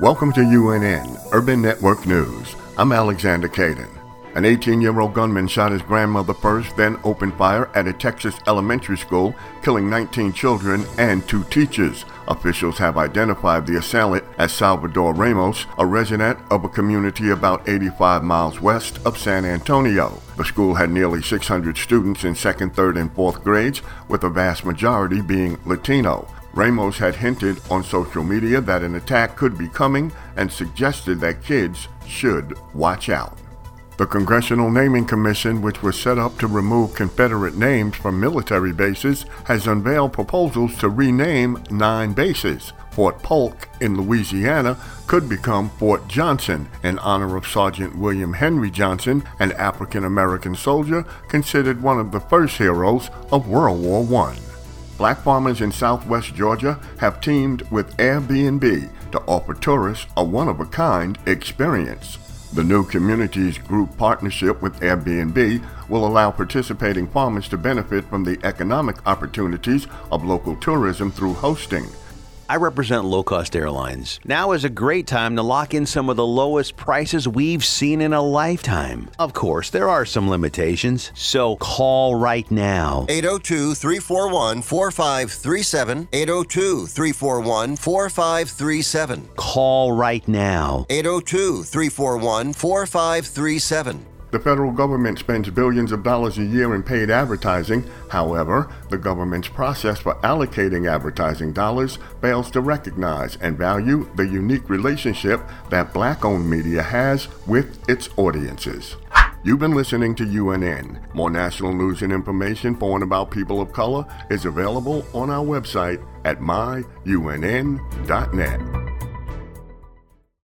Welcome to UNN, Urban Network News. I'm Alexander Kaydin. An 18 year old gunman shot his grandmother first, then opened fire at a Texas elementary school, killing 19 children and two teachers. Officials have identified the assailant as Salvador Ramos, a resident of a community about 85 miles west of San Antonio. The school had nearly 600 students in second, third, and fourth grades, with the vast majority being Latino. Ramos had hinted on social media that an attack could be coming and suggested that kids should watch out. The Congressional Naming Commission, which was set up to remove Confederate names from military bases, has unveiled proposals to rename nine bases. Fort Polk in Louisiana could become Fort Johnson in honor of Sergeant William Henry Johnson, an African American soldier considered one of the first heroes of World War I. Black farmers in southwest Georgia have teamed with Airbnb to offer tourists a one of a kind experience. The new Communities Group partnership with Airbnb will allow participating farmers to benefit from the economic opportunities of local tourism through hosting. I represent low cost airlines. Now is a great time to lock in some of the lowest prices we've seen in a lifetime. Of course, there are some limitations, so call right now. 802 341 4537. 802 341 4537. Call right now. 802 341 4537. The federal government spends billions of dollars a year in paid advertising. However, the government's process for allocating advertising dollars fails to recognize and value the unique relationship that black owned media has with its audiences. You've been listening to UNN. More national news and information for and about people of color is available on our website at myunn.net.